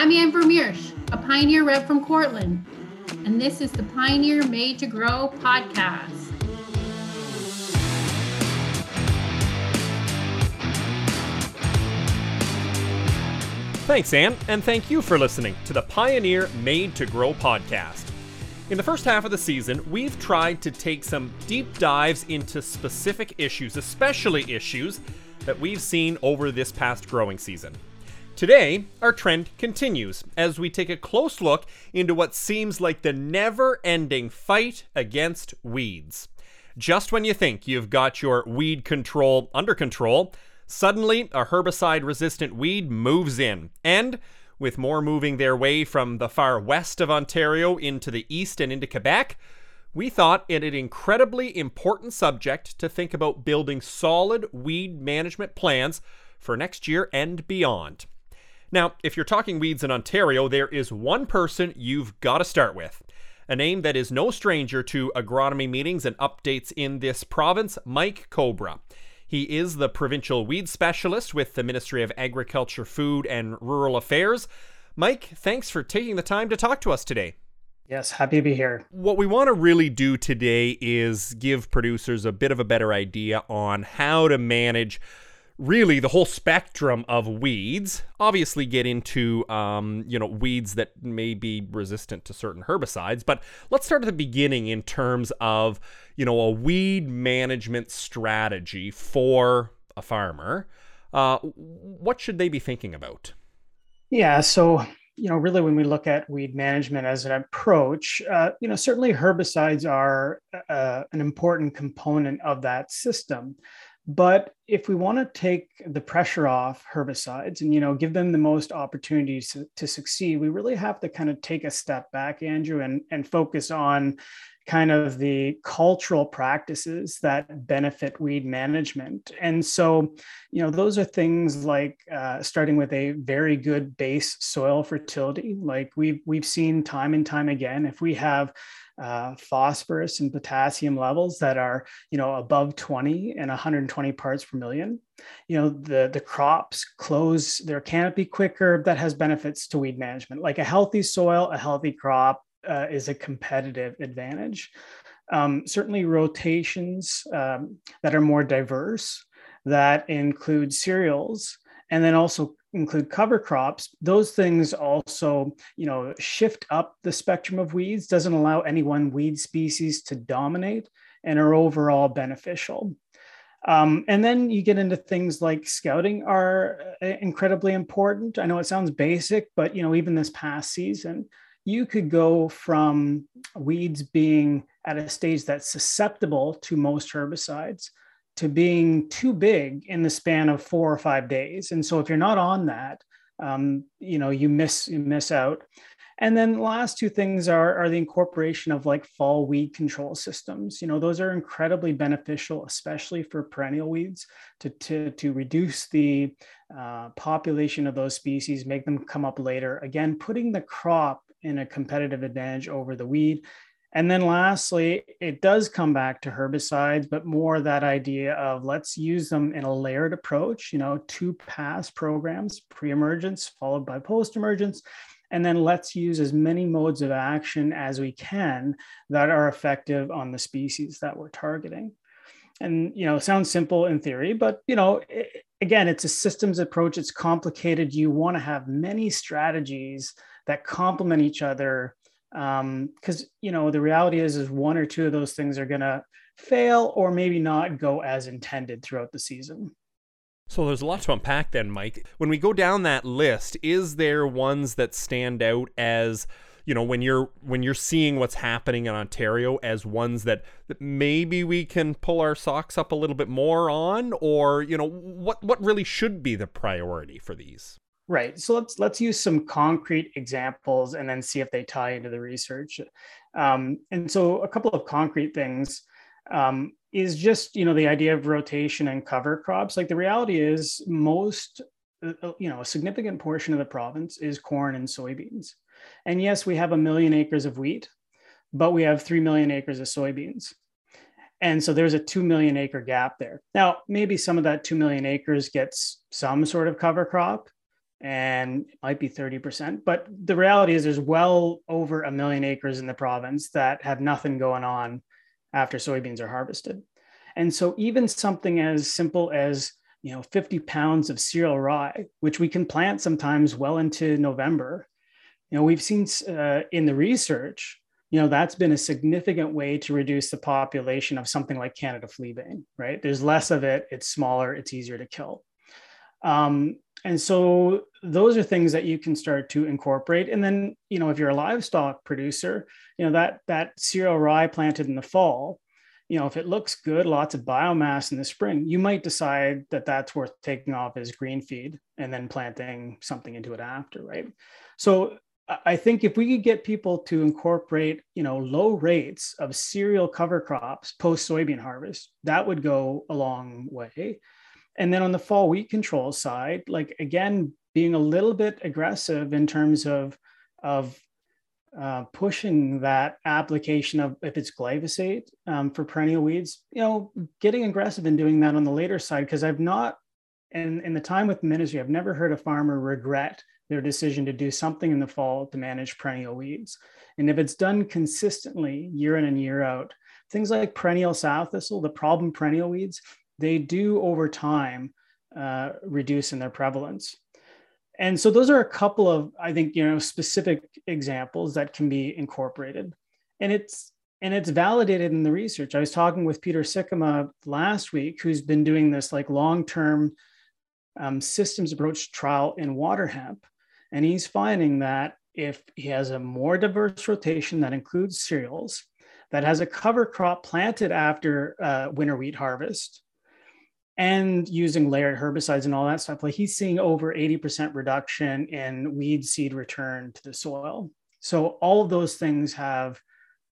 I'm Ann Vermeersch, a Pioneer rep from Courtland, and this is the Pioneer Made to Grow podcast. Thanks, Ann, and thank you for listening to the Pioneer Made to Grow podcast. In the first half of the season, we've tried to take some deep dives into specific issues, especially issues that we've seen over this past growing season. Today, our trend continues as we take a close look into what seems like the never ending fight against weeds. Just when you think you've got your weed control under control, suddenly a herbicide resistant weed moves in. And with more moving their way from the far west of Ontario into the east and into Quebec, we thought it an incredibly important subject to think about building solid weed management plans for next year and beyond. Now, if you're talking weeds in Ontario, there is one person you've got to start with. A name that is no stranger to agronomy meetings and updates in this province, Mike Cowbrough. He is the provincial weed specialist with the Ministry of Agriculture, Food, and Rural Affairs. Mike, thanks for taking the time to talk to us today. Yes, happy to be here. What we want to really do today is give producers a bit of a better idea on how to manage really the whole spectrum of weeds. Obviously, get into um, you know weeds that may be resistant to certain herbicides, but let's start at the beginning in terms of you know a weed management strategy for a farmer. Uh, what should they be thinking about? Yeah, so you know, really, when we look at weed management as an approach, uh, you know, certainly herbicides are uh, an important component of that system. But if we want to take the pressure off herbicides and you know give them the most opportunities to, to, succeed, we really have to kind of take a step back, Andrew, and and focus on kind of the cultural practices that benefit weed management. And so, you know, those are things like uh, starting with a very good base soil fertility. Like we've we've seen time and time again, if we have uh, phosphorus and potassium levels that are you know above 20 and 120 parts per million. You know the the crops close their canopy quicker. That has benefits to weed management. Like a healthy soil a healthy crop uh, is a competitive advantage. Um, certainly rotations um, that are more diverse that include cereals and then also include cover crops those things also you know shift up the spectrum of weeds doesn't allow any one weed species to dominate and are overall beneficial. Um, and then you get into things like scouting are uh, incredibly important. I know it sounds basic but you know even this past season you could go from weeds being at a stage that's susceptible to most herbicides to being too big in the span of four or five days. And so if you're not on that, um, you know, you miss you miss out. And then the last two things are, are the incorporation of like fall weed control systems. You know, those are incredibly beneficial, especially for perennial weeds, to, to, to reduce the uh, population of those species, make them come up later. Again, putting the crop in a competitive advantage over the weed and then lastly, it does come back to herbicides, but more that idea of let's use them in a layered approach, you know, two pass programs, pre-emergence followed by post-emergence. And then let's use as many modes of action as we can that are effective on the species that we're targeting. And, you know, sounds simple in theory, but, you know, it, again, it's a systems approach. It's complicated. You want to have many strategies that complement each other um because you know the reality is is one or two of those things are going to fail or maybe not go as intended throughout the season. So there's a lot to unpack then mike. When we go down that list is there ones that stand out as you know when you're when you're seeing what's happening in Ontario as ones that, that maybe we can pull our socks up a little bit more on? Or you know what what really should be the priority for these Right. So let's let's use some concrete examples and then see if they tie into the research. Um, and so a couple of concrete things um, is just you know the idea of rotation and cover crops. Like the reality is most uh, uh, you know a significant portion of the province is corn and soybeans. And yes, we have a million acres of wheat, but we have three million acres of soybeans. And so there's a 2 million acre gap there. Now, maybe some of that 2 million acres gets some sort of cover crop, and it might be 30%. But the reality is there's well over a million acres in the province that have nothing going on after soybeans are harvested. And so even something as simple as you know 50 pounds of cereal rye, which we can plant sometimes well into November, you know we've seen uh, in the research, you know that's been a significant way to reduce the population of something like Canada fleabane. Right? There's less of it. It's smaller. It's easier to kill. Um, and so those are things that you can start to incorporate. And then you know if you're a livestock producer you know that that cereal rye planted in the fall you know if it looks good lots of biomass in the spring you might decide that that's worth taking off as green feed and then planting something into it after right? So i think if we could get people to incorporate you know low rates of cereal cover crops post soybean harvest that would go a long way and then on the fall wheat control side, like again, being a little bit aggressive in terms of, of uh, pushing that application of if it's glyphosate um, for perennial weeds, you know, getting aggressive and doing that on the later side, because I've not, in, in the time with ministry, I've never heard a farmer regret their decision to do something in the fall to manage perennial weeds. And if it's done consistently year in and year out, things like perennial sow thistle, the problem perennial weeds, they do over time uh, reduce in their prevalence. And so those are a couple of, I think, you know, specific examples that can be incorporated. And it's and it's validated in the research. I was talking with Peter Sikkema last week, who's been doing this like long-term um, systems approach trial in water hemp. And he's finding that if he has a more diverse rotation that includes cereals, that has a cover crop planted after uh, winter wheat harvest, and using layered herbicides and all that stuff, like he's seeing over 80% reduction in weed seed return to the soil. So all of those things have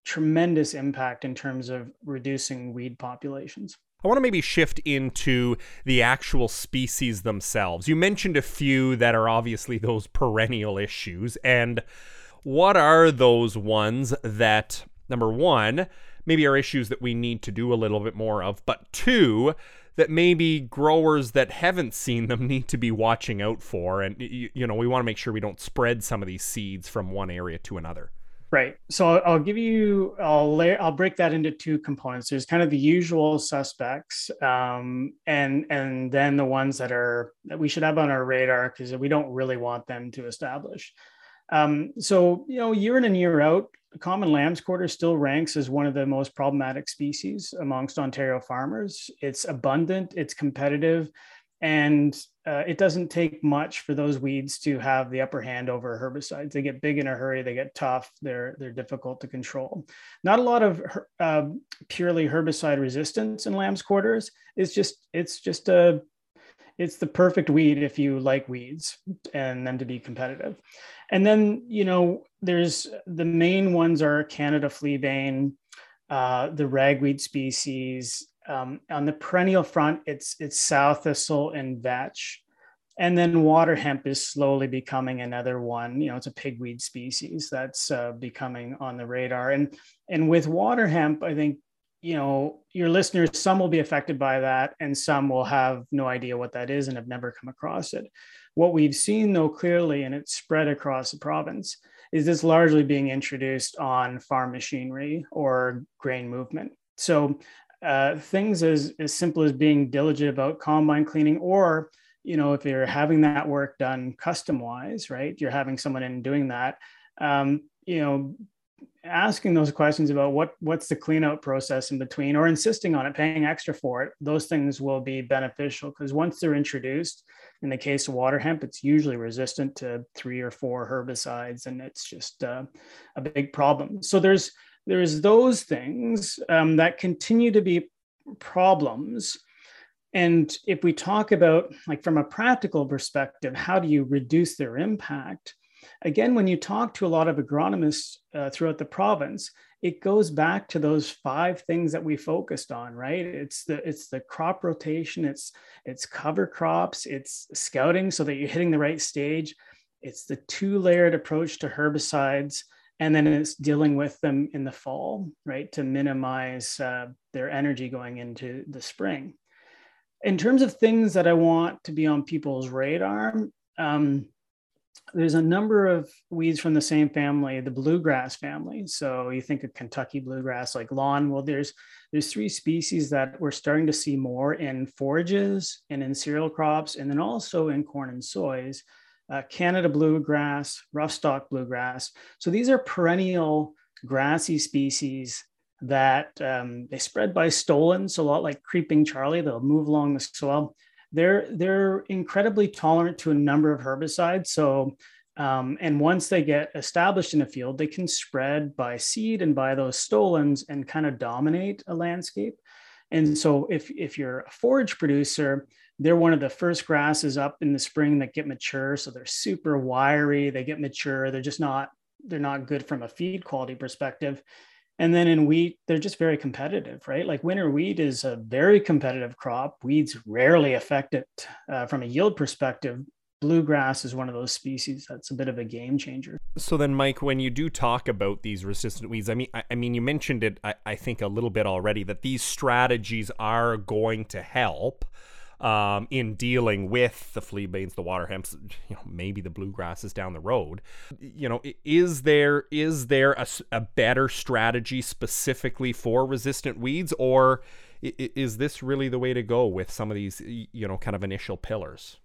tremendous impact in terms of reducing weed populations. I want to maybe shift into the actual species themselves. You mentioned a few that are obviously those perennial issues. And what are those ones that, number one, maybe are issues that we need to do a little bit more of, but two, that maybe growers that haven't seen them need to be watching out for. And you, know we want to make sure we don't spread some of these seeds from one area to another. Right. So i'll give you i'll lay, i'll break that into two components. There's kind of the usual suspects um, and and then the ones that are that we should have on our radar because we don't really want them to establish. Um, so you know year in and year out common lamb's quarter still ranks as one of the most problematic species amongst Ontario farmers. It's abundant, it's competitive, and uh, it doesn't take much for those weeds to have the upper hand over herbicides. They get big in a hurry, they get tough, they're they're difficult to control. Not a lot of uh, purely herbicide resistance in lamb's quarters. It's just it's just a it's the perfect weed if you like weeds and them to be competitive. And then, you know, there's the main ones are Canada fleabane, uh, the ragweed species. Um, on the perennial front, it's it's sow thistle and vetch. And then water hemp is slowly becoming another one. You know, it's a pigweed species that's uh, becoming on the radar. And and with water hemp, I think you know your listeners some will be affected by that and some will have no idea what that is and have never come across it what we've seen though clearly and it's spread across the province is this largely being introduced on farm machinery or grain movement. So uh, things as, as simple as being diligent about combine cleaning or you know if you're having that work done custom wise right you're having someone in doing that um, you know asking those questions about what what's the cleanout process in between or insisting on it paying extra for it those things will be beneficial because once they're introduced in the case of water hemp it's usually resistant to three or four herbicides and it's just uh, a big problem. So there's there's those things um, that continue to be problems. And if we talk about like from a practical perspective how do you reduce their impact? Again, when you talk to a lot of agronomists uh, throughout the province, it goes back to those five things that we focused on, right? It's the it's the crop rotation, it's it's cover crops, it's scouting so that you're hitting the right stage, it's the two-layered approach to herbicides, and then it's dealing with them in the fall, right, to minimize uh, their energy going into the spring. In terms of things that I want to be on people's radar, um, there's a number of weeds from the same family, the bluegrass family. So you think of Kentucky bluegrass like lawn. Well, there's there's three species that we're starting to see more in forages and in cereal crops, and then also in corn and soys. Uh, Canada bluegrass, roughstalk bluegrass. So these are perennial grassy species that um, they spread by stolons, a lot like creeping Charlie. They'll move along the soil they're they're incredibly tolerant to a number of herbicides. So um, and once they get established in a field, they can spread by seed and by those stolons and kind of dominate a landscape. And so if if you're a forage producer, they're one of the first grasses up in the spring that get mature. So they're super wiry, they get mature, they're just not they're not good from a feed quality perspective. And then in wheat, they're just very competitive, right? Like winter wheat is a very competitive crop. Weeds rarely affect it uh, from a yield perspective. Bluegrass is one of those species that's a bit of a game changer. So then, Mike, when you do talk about these resistant weeds, I mean, I, I mean, you mentioned it, I, I think, a little bit already that these strategies are going to help um, in dealing with the fleabanes, the water hemps, you know, maybe the bluegrasses down the road. You know, is there is there a, a better strategy specifically for resistant weeds, or is this really the way to go with some of these, you know, kind of initial pillars?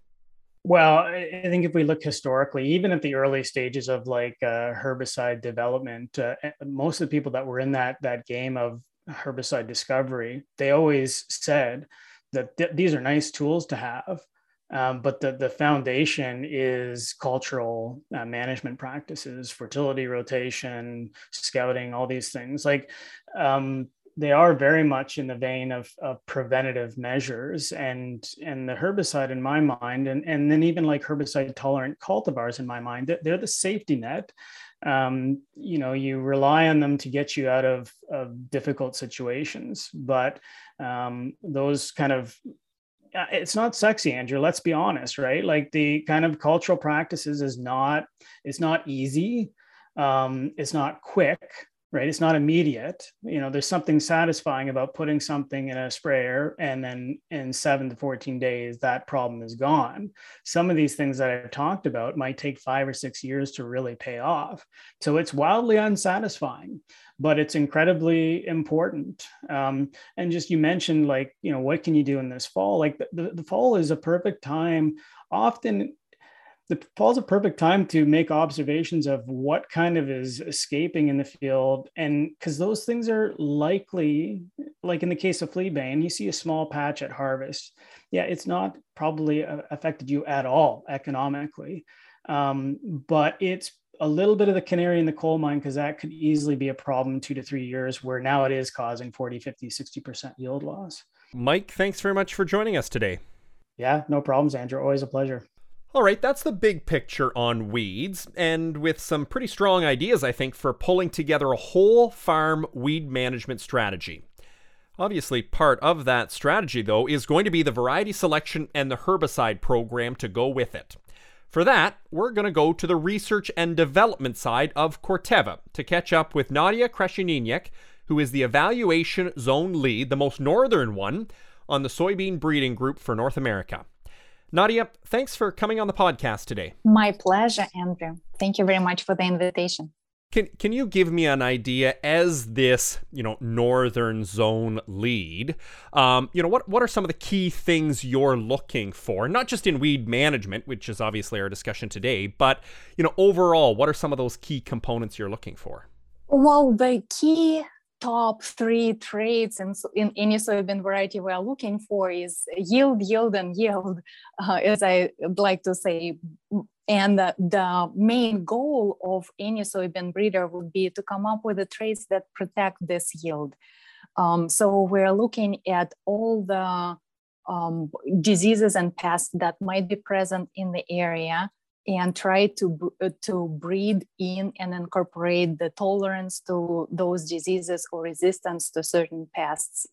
Well, I think if we look historically, even at the early stages of like uh, herbicide development, uh, most of the people that were in that that game of herbicide discovery, they always said that th- these are nice tools to have um, but the, the foundation is cultural uh, management practices fertility rotation scouting all these things. Like um, they are very much in the vein of, of preventative measures and and the herbicide in my mind and, and then even like herbicide tolerant cultivars in my mind they're the safety net um, you know you rely on them to get you out of, of difficult situations. But um, those kind of uh, it's not sexy andrew let's be honest right? Like the kind of cultural practices is not it's not easy. Um, it's not quick right? It's not immediate. You know, there's something satisfying about putting something in a sprayer and then in seven to 14 days, that problem is gone. Some of these things that I've talked about might take five or six years to really pay off. So it's wildly unsatisfying, but it's incredibly important. Um, and just you mentioned, like, you know, what can you do in this fall? Like the, the fall is a perfect time. Often the fall's a perfect time to make observations of what kind of is escaping in the field. And because those things are likely like in the case of fleabane you see a small patch at harvest. Yeah it's not probably uh, affected you at all economically. Um, but it's a little bit of the canary in the coal mine because that could easily be a problem two to three years where now it is causing 40 50 60% yield loss. Mike thanks very much for joining us today. Yeah no problems andrew. Always a pleasure all right, that's the big picture on weeds, and with some pretty strong ideas, I think, for pulling together a whole farm weed management strategy. Obviously, part of that strategy, though, is going to be the variety selection and the herbicide program to go with it. For that, we're going to go to the research and development side of Corteva to catch up with Nadia Krasheniniak, who is the evaluation zone lead, the most northern one, on the soybean breeding group for North America. Nadia, thanks for coming on the podcast today. My pleasure, Andrew. Thank you very much for the invitation. Can, can you give me an idea as this you know northern zone lead um, you know what what are some of the key things you're looking for not just in weed management which is obviously our discussion today but you know overall what are some of those key components you're looking for well the key top three traits in, in any soybean variety we are looking for is yield, yield, and yield, uh, as I like to say. And the, the main goal of any soybean breeder would be to come up with the traits that protect this yield. Um, so we're looking at all the um, diseases and pests that might be present in the area and try to, uh, to breed in and incorporate the tolerance to those diseases or resistance to certain pests.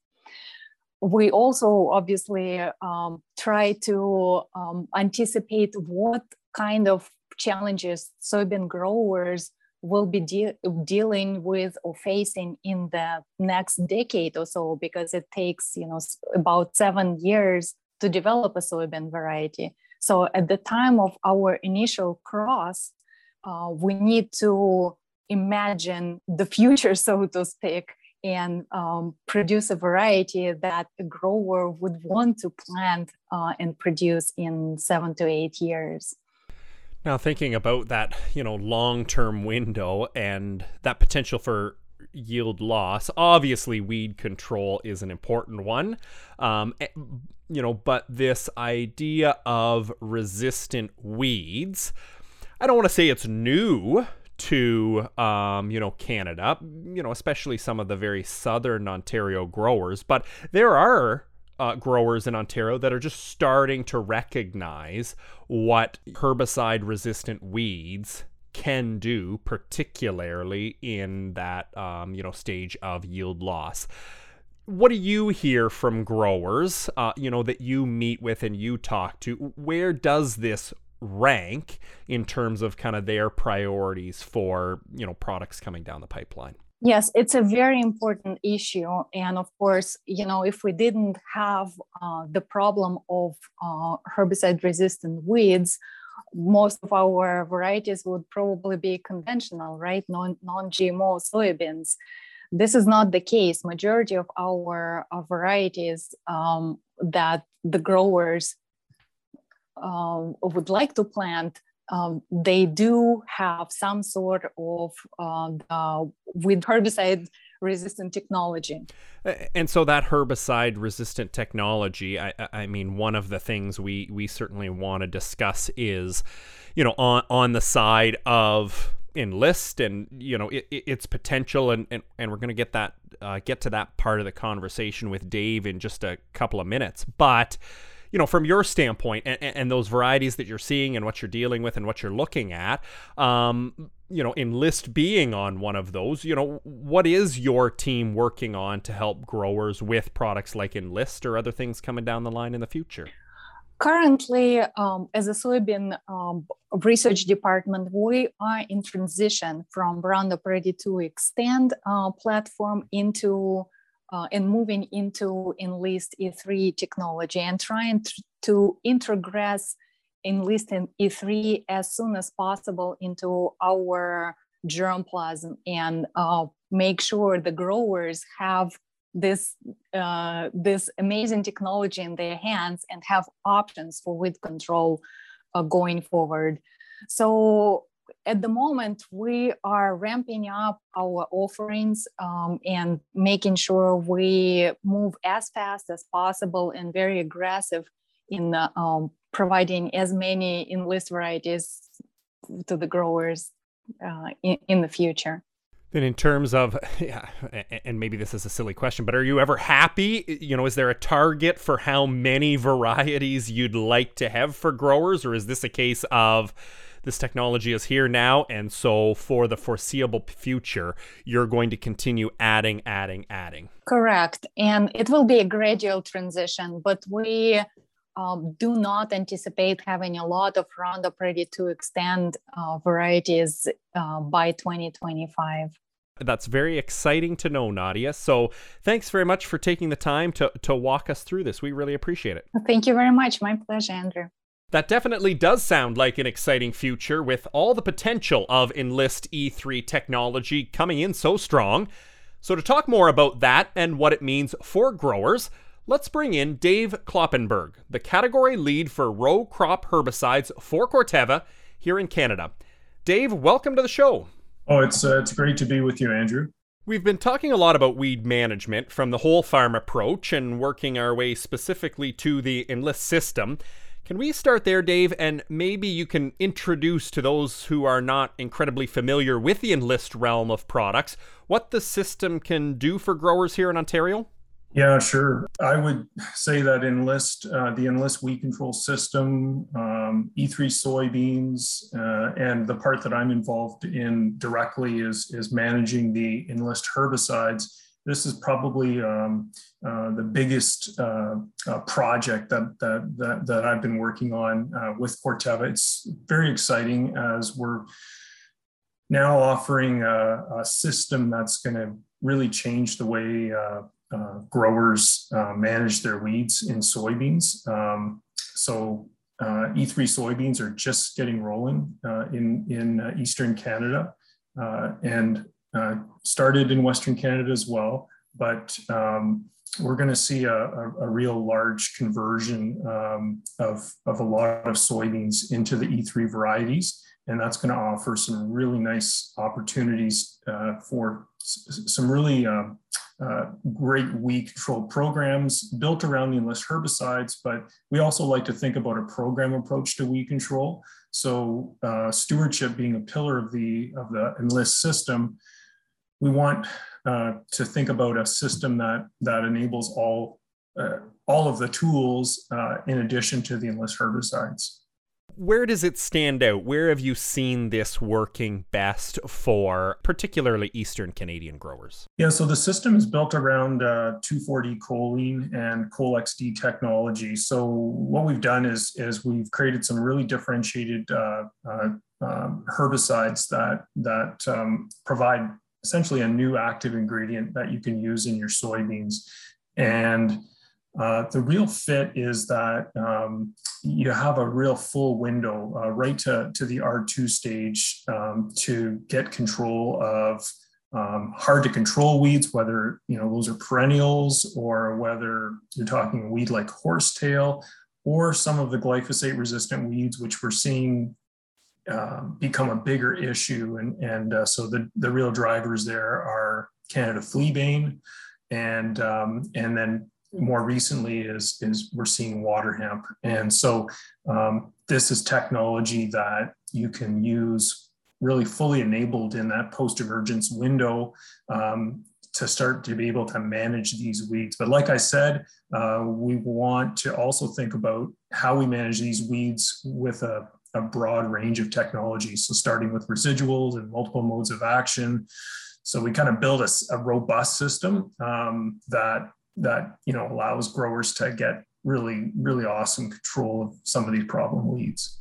We also obviously um, try to um, anticipate what kind of challenges soybean growers will be de- dealing with or facing in the next decade or so because it takes you know about seven years to develop a soybean variety So at the time of our initial cross, uh, we need to imagine the future, so to speak, and um, produce a variety that a grower would want to plant uh, and produce in seven to eight years. Now, thinking about that, you know, long-term window and that potential for yield loss, obviously weed control is an important one. Um, eh, you know, but this idea of resistant weeds, I don't want to say it's new to um, you know Canada, you know especially some of the very southern Ontario growers, but there are uh, growers in Ontario that are just starting to recognize what herbicide resistant weeds can do, particularly in that um, you know stage of yield loss. What do you hear from growers, uh, you know, that you meet with and you talk to? Where does this rank in terms of kind of their priorities for you know products coming down the pipeline yes it's a very important issue and of course you know if we didn't have uh, the problem of uh, herbicide resistant weeds most of our varieties would probably be conventional right? Non non-gmo soybeans. This is not the case. Majority of our uh, varieties um, that the growers um, would like to plant, um, they do have some sort of uh, with herbicide resistant technology. And so that herbicide resistant technology, I, I, mean, one of the things we we certainly want to discuss is, you know, on on the side of enlist and you know it, it, its potential and, and and we're going to get that uh, get to that part of the conversation with Dave in just a couple of minutes but you know, from your standpoint and, and, those varieties that you're seeing and what you're dealing with and what you're looking at, um, you know, Enlist being on one of those, you know, what is your team working on to help growers with products like Enlist or other things coming down the line in the future? Currently, um, as a soybean um, research department, we are in transition from Roundup Ready 2 Xtend uh, platform into uh, and moving into Enlist E3 technology and trying to, to integrate Enlist and E3 as soon as possible into our germplasm and uh, make sure the growers have this uh, this amazing technology in their hands and have options for weed control uh, going forward. So at the moment, we are ramping up our offerings um, and making sure we move as fast as possible and very aggressive in uh, um, providing as many enlist varieties to the growers uh, in, in the future. Then, in terms of, yeah, and maybe this is a silly question, but are you ever happy? You know, is there a target for how many varieties you'd like to have for growers, or is this a case of, this technology is here now. And so for the foreseeable future, you're going to continue adding, adding, adding. Correct. And it will be a gradual transition, but we um, do not anticipate having a lot of Roundup Ready 2 Xtend uh, varieties uh, by 2025. That's very exciting to know, Nadia. So thanks very much for taking the time to, to walk us through this. We really appreciate it. Thank you very much. My pleasure, Andrew. That definitely does sound like an exciting future with all the potential of Enlist E3 technology coming in so strong. So, to talk more about that and what it means for growers, let's bring in Dave Kloppenburg, the category lead for row crop herbicides for Corteva here in Canada. Dave, welcome to the show. Oh, it's uh, it's great to be with you, Andrew. We've been talking a lot about weed management from the whole farm approach and working our way specifically to the Enlist system. Can we start there, Dave? And maybe you can introduce to those who are not incredibly familiar with the Enlist realm of products what the system can do for growers here in Ontario? Yeah, sure. I would say that Enlist, uh, the Enlist weed control system, um, E3 soybeans, uh, and the part that I'm involved in directly is, is managing the Enlist herbicides this is probably um, uh, the biggest uh, uh, project that, that, that, that, I've been working on uh, with Corteva. It's very exciting as we're now offering a, a system that's going to really change the way uh, uh, growers manage their weeds in soybeans. Um, so uh, E3 soybeans are just getting rolling uh, in, in uh, Eastern Canada uh, and uh, started in Western Canada as well. But um, we're going to see a, a, a, real large conversion um, of, of a lot of soybeans into the E3 varieties. And that's going to offer some really nice opportunities uh, for some really um, uh, great weed control programs built around the enlist herbicides, but we also like to think about a program approach to weed control. So uh, stewardship being a pillar of the of the enlist system, we want uh, to think about a system that that enables all uh, all of the tools uh, in addition to the enlist herbicides where does it stand out? Where have you seen this working best for particularly Eastern Canadian growers? Yeah, so the system is built around uh, 2,4-D choline and Colex-D technology. So what we've done is, is we've created some really differentiated uh, uh, um, herbicides that, that um, provide essentially a new active ingredient that you can use in your soybeans. And uh, the real fit is that um, you have a real full window uh, right to, to the R2 stage um, to get control of um, hard to control weeds, whether you know those are perennials or whether you're talking weed like horsetail or some of the glyphosate resistant weeds, which we're seeing uh, become a bigger issue. And, and uh, so the, the real drivers there are Canada fleabane and, um, and then more recently is, is we're seeing water hemp. And so um, this is technology that you can use really fully enabled in that post-emergence window um, to start to be able to manage these weeds. But like I said, uh, we want to also think about how we manage these weeds with a, a broad range of technologies. So starting with residuals and multiple modes of action. So we kind of build a, a robust system um, that that you know allows growers to get really really awesome control of some of these problem weeds.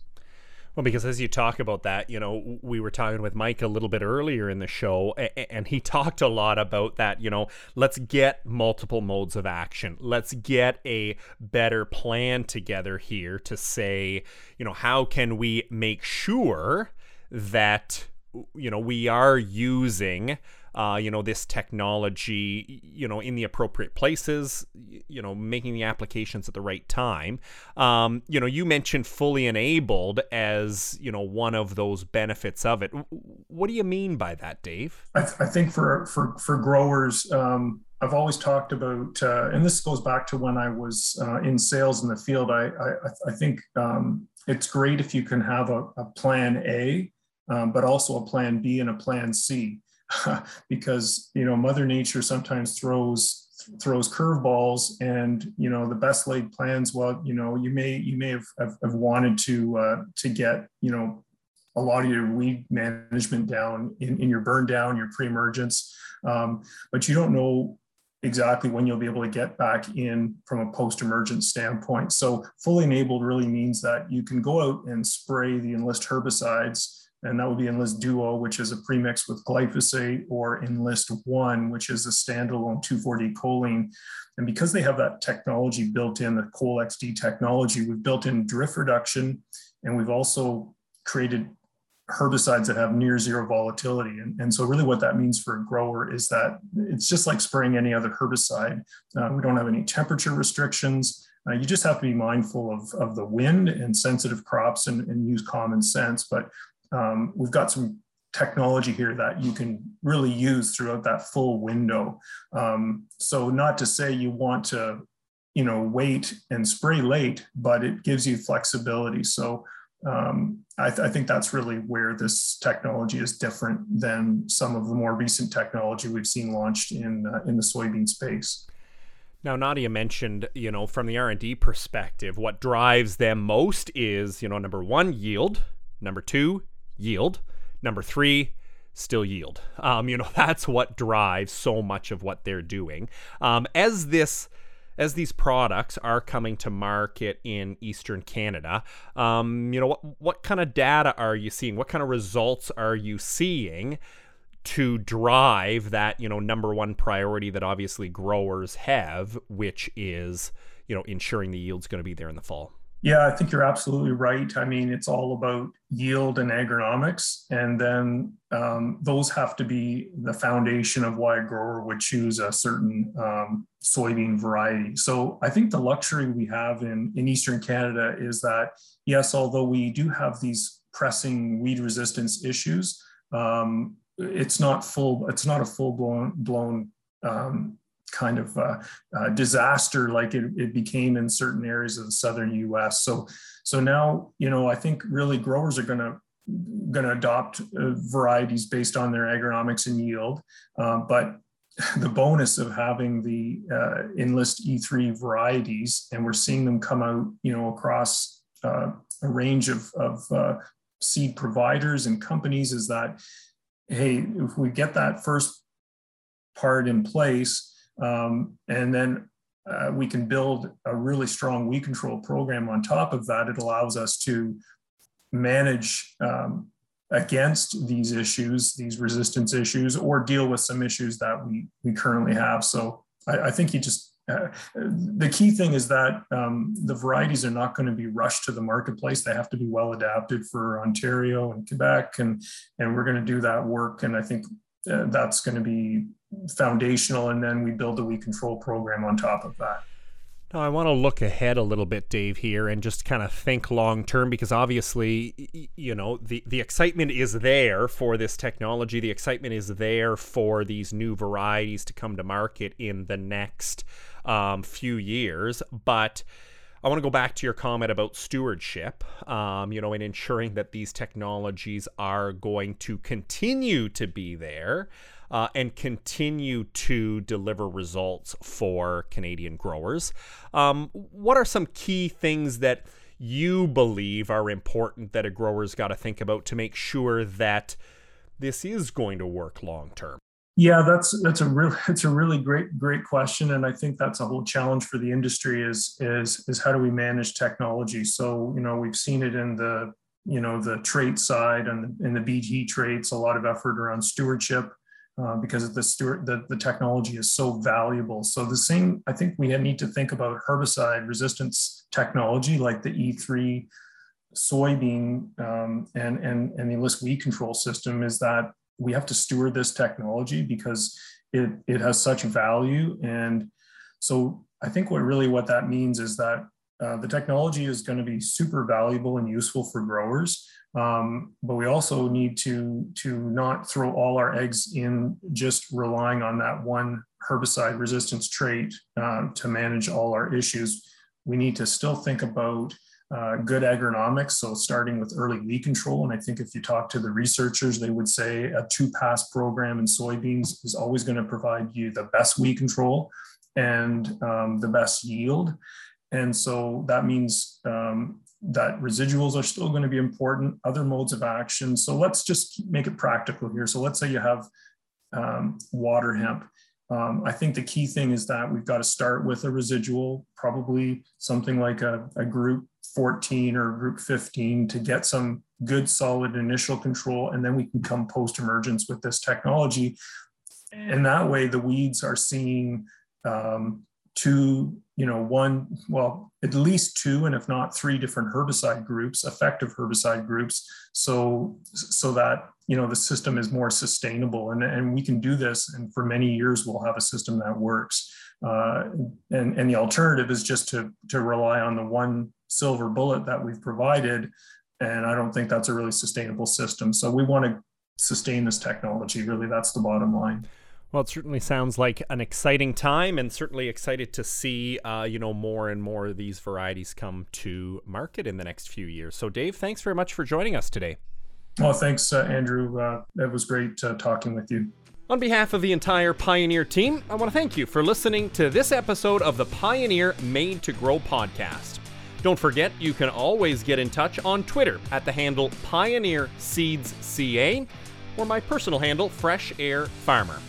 Well, because as you talk about that, you know, we were talking with Mike a little bit earlier in the show, and he talked a lot about that. You know, let's get multiple modes of action. Let's get a better plan together here to say, you know, how can we make sure that, you know, we are using uh, you know, this technology, you know, in the appropriate places, you know, making the applications at the right time. Um, you know, you mentioned fully enabled as, you know, one of those benefits of it. What do you mean by that, Dave? I, th- I think for, for, for growers, um, I've always talked about, uh, and this goes back to when I was uh, in sales in the field. I, I, I think um, it's great if you can have a, a plan A, um, but also a plan B and a plan C. because you know mother nature sometimes throws throws curveballs and you know the best laid plans well you know you may you may have, have, have wanted to uh, to get you know a lot of your weed management down in, in your burn down your pre-emergence. Um, but you don't know exactly when you'll be able to get back in from a post-emergent standpoint. So fully enabled really means that you can go out and spray the enlist herbicides and that would be Enlist Duo, which is a premix with glyphosate, or Enlist One, which is a standalone 2,4-D choline. And because they have that technology built in, the Colex-D technology, we've built in drift reduction, and we've also created herbicides that have near zero volatility. And, and so really what that means for a grower is that it's just like spraying any other herbicide. Uh, we don't have any temperature restrictions. Uh, you just have to be mindful of, of the wind and sensitive crops and, and use common sense. But um, we've got some technology here that you can really use throughout that full window. Um, so not to say you want to, you know, wait and spray late, but it gives you flexibility. So um, I, th- I, think that's really where this technology is different than some of the more recent technology we've seen launched in uh, in the soybean space. Now, Nadia mentioned, you know, from the R and D perspective, what drives them most is, you know, number one, yield. Number two, yield. Number three, still yield. Um, you know, that's what drives so much of what they're doing. Um, as this as these products are coming to market in Eastern Canada, um, you know, what, what kind of data are you seeing? What kind of results are you seeing to drive that, you know, number one priority that obviously growers have, which is, you know, ensuring the yield's going to be there in the fall? Yeah, I think you're absolutely right. I mean, it's all about yield and agronomics, and then um, those have to be the foundation of why a grower would choose a certain um, soybean variety. So I think the luxury we have in, in Eastern Canada is that, yes, although we do have these pressing weed resistance issues, um, it's not full, it's not a full blown, blown um, kind of uh, uh, disaster like it, it, became in certain areas of the southern U.S. So, so now you know I think really growers are going to going to adopt uh, varieties based on their agronomics and yield, um, but the bonus of having the uh, enlist E3 varieties, and we're seeing them come out, you know, across a range of, of seed providers and companies, is that hey, if we get that first part in place, um, and then uh, we can build a really strong weed control program on top of that. It allows us to manage um, against these issues, these resistance issues, or deal with some issues that we, we currently have. So I, I think you just, uh, the key thing is that um, the varieties are not going to be rushed to the marketplace. They have to be well adapted for Ontario and Quebec, and and we're going to do that work. And I think uh, that's going to be foundational, and then we build the weed control program on top of that. Now, I want to look ahead a little bit, Dave, here, and just kind of think long term because obviously, you know, the, the excitement is there for this technology. The excitement is there for these new varieties to come to market in the next um, few years. But I want to go back to your comment about stewardship, um, you know, and ensuring that these technologies are going to continue to be there uh, and continue to deliver results for Canadian growers. Um, what are some key things that you believe are important that a grower's got to think about to make sure that this is going to work long term? Yeah, that's that's a real it's a really great great question, and I think that's a whole challenge for the industry is is is how do we manage technology? So you know we've seen it in the you know the trait side and in the BT traits, a lot of effort around stewardship uh, because the, steward, the, the technology is so valuable. So the same, I think we need to think about herbicide resistance technology like the E3 soybean um, and, and, and the enlist weed control system is that we have to steward this technology because it, it has such value. And so I think what really what that means is that uh, the technology is going to be super valuable and useful for growers. Um, but we also need to, to not throw all our eggs in just relying on that one herbicide resistance trait uh, to manage all our issues. We need to still think about uh, good agronomics. So starting with early weed control. And I think if you talk to the researchers, they would say a two pass program in soybeans is always going to provide you the best weed control and um, the best yield. And so that means um, that residuals are still going to be important, other modes of action. So let's just make it practical here. So let's say you have um, water hemp. Um, I think the key thing is that we've got to start with a residual, probably something like a, a group 14 or group 15 to get some good solid initial control. And then we can come post emergence with this technology. And that way the weeds are seeing um, two, you know, one, well, at least two, and if not three different herbicide groups, effective herbicide groups. So, so that, you know, the system is more sustainable and, and we can do this. And for many years, we'll have a system that works. Uh, and, and the alternative is just to, to rely on the one silver bullet that we've provided. And I don't think that's a really sustainable system. So we want to sustain this technology. Really, that's the bottom line. Well, it certainly sounds like an exciting time, and certainly excited to see, uh, you know, more and more of these varieties come to market in the next few years. So, Dave, thanks very much for joining us today. Well, thanks, uh, Andrew. Uh, it was great uh, talking with you. On behalf of the entire Pioneer team, I want to thank you for listening to this episode of the Pioneer Made to Grow podcast. Don't forget, you can always get in touch on Twitter at the handle Pioneer Seeds CA or my personal handle, Fresh Air Farmer.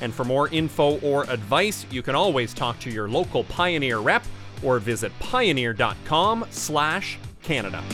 And for more info or advice, you can always talk to your local Pioneer rep or visit pioneer.com/canada.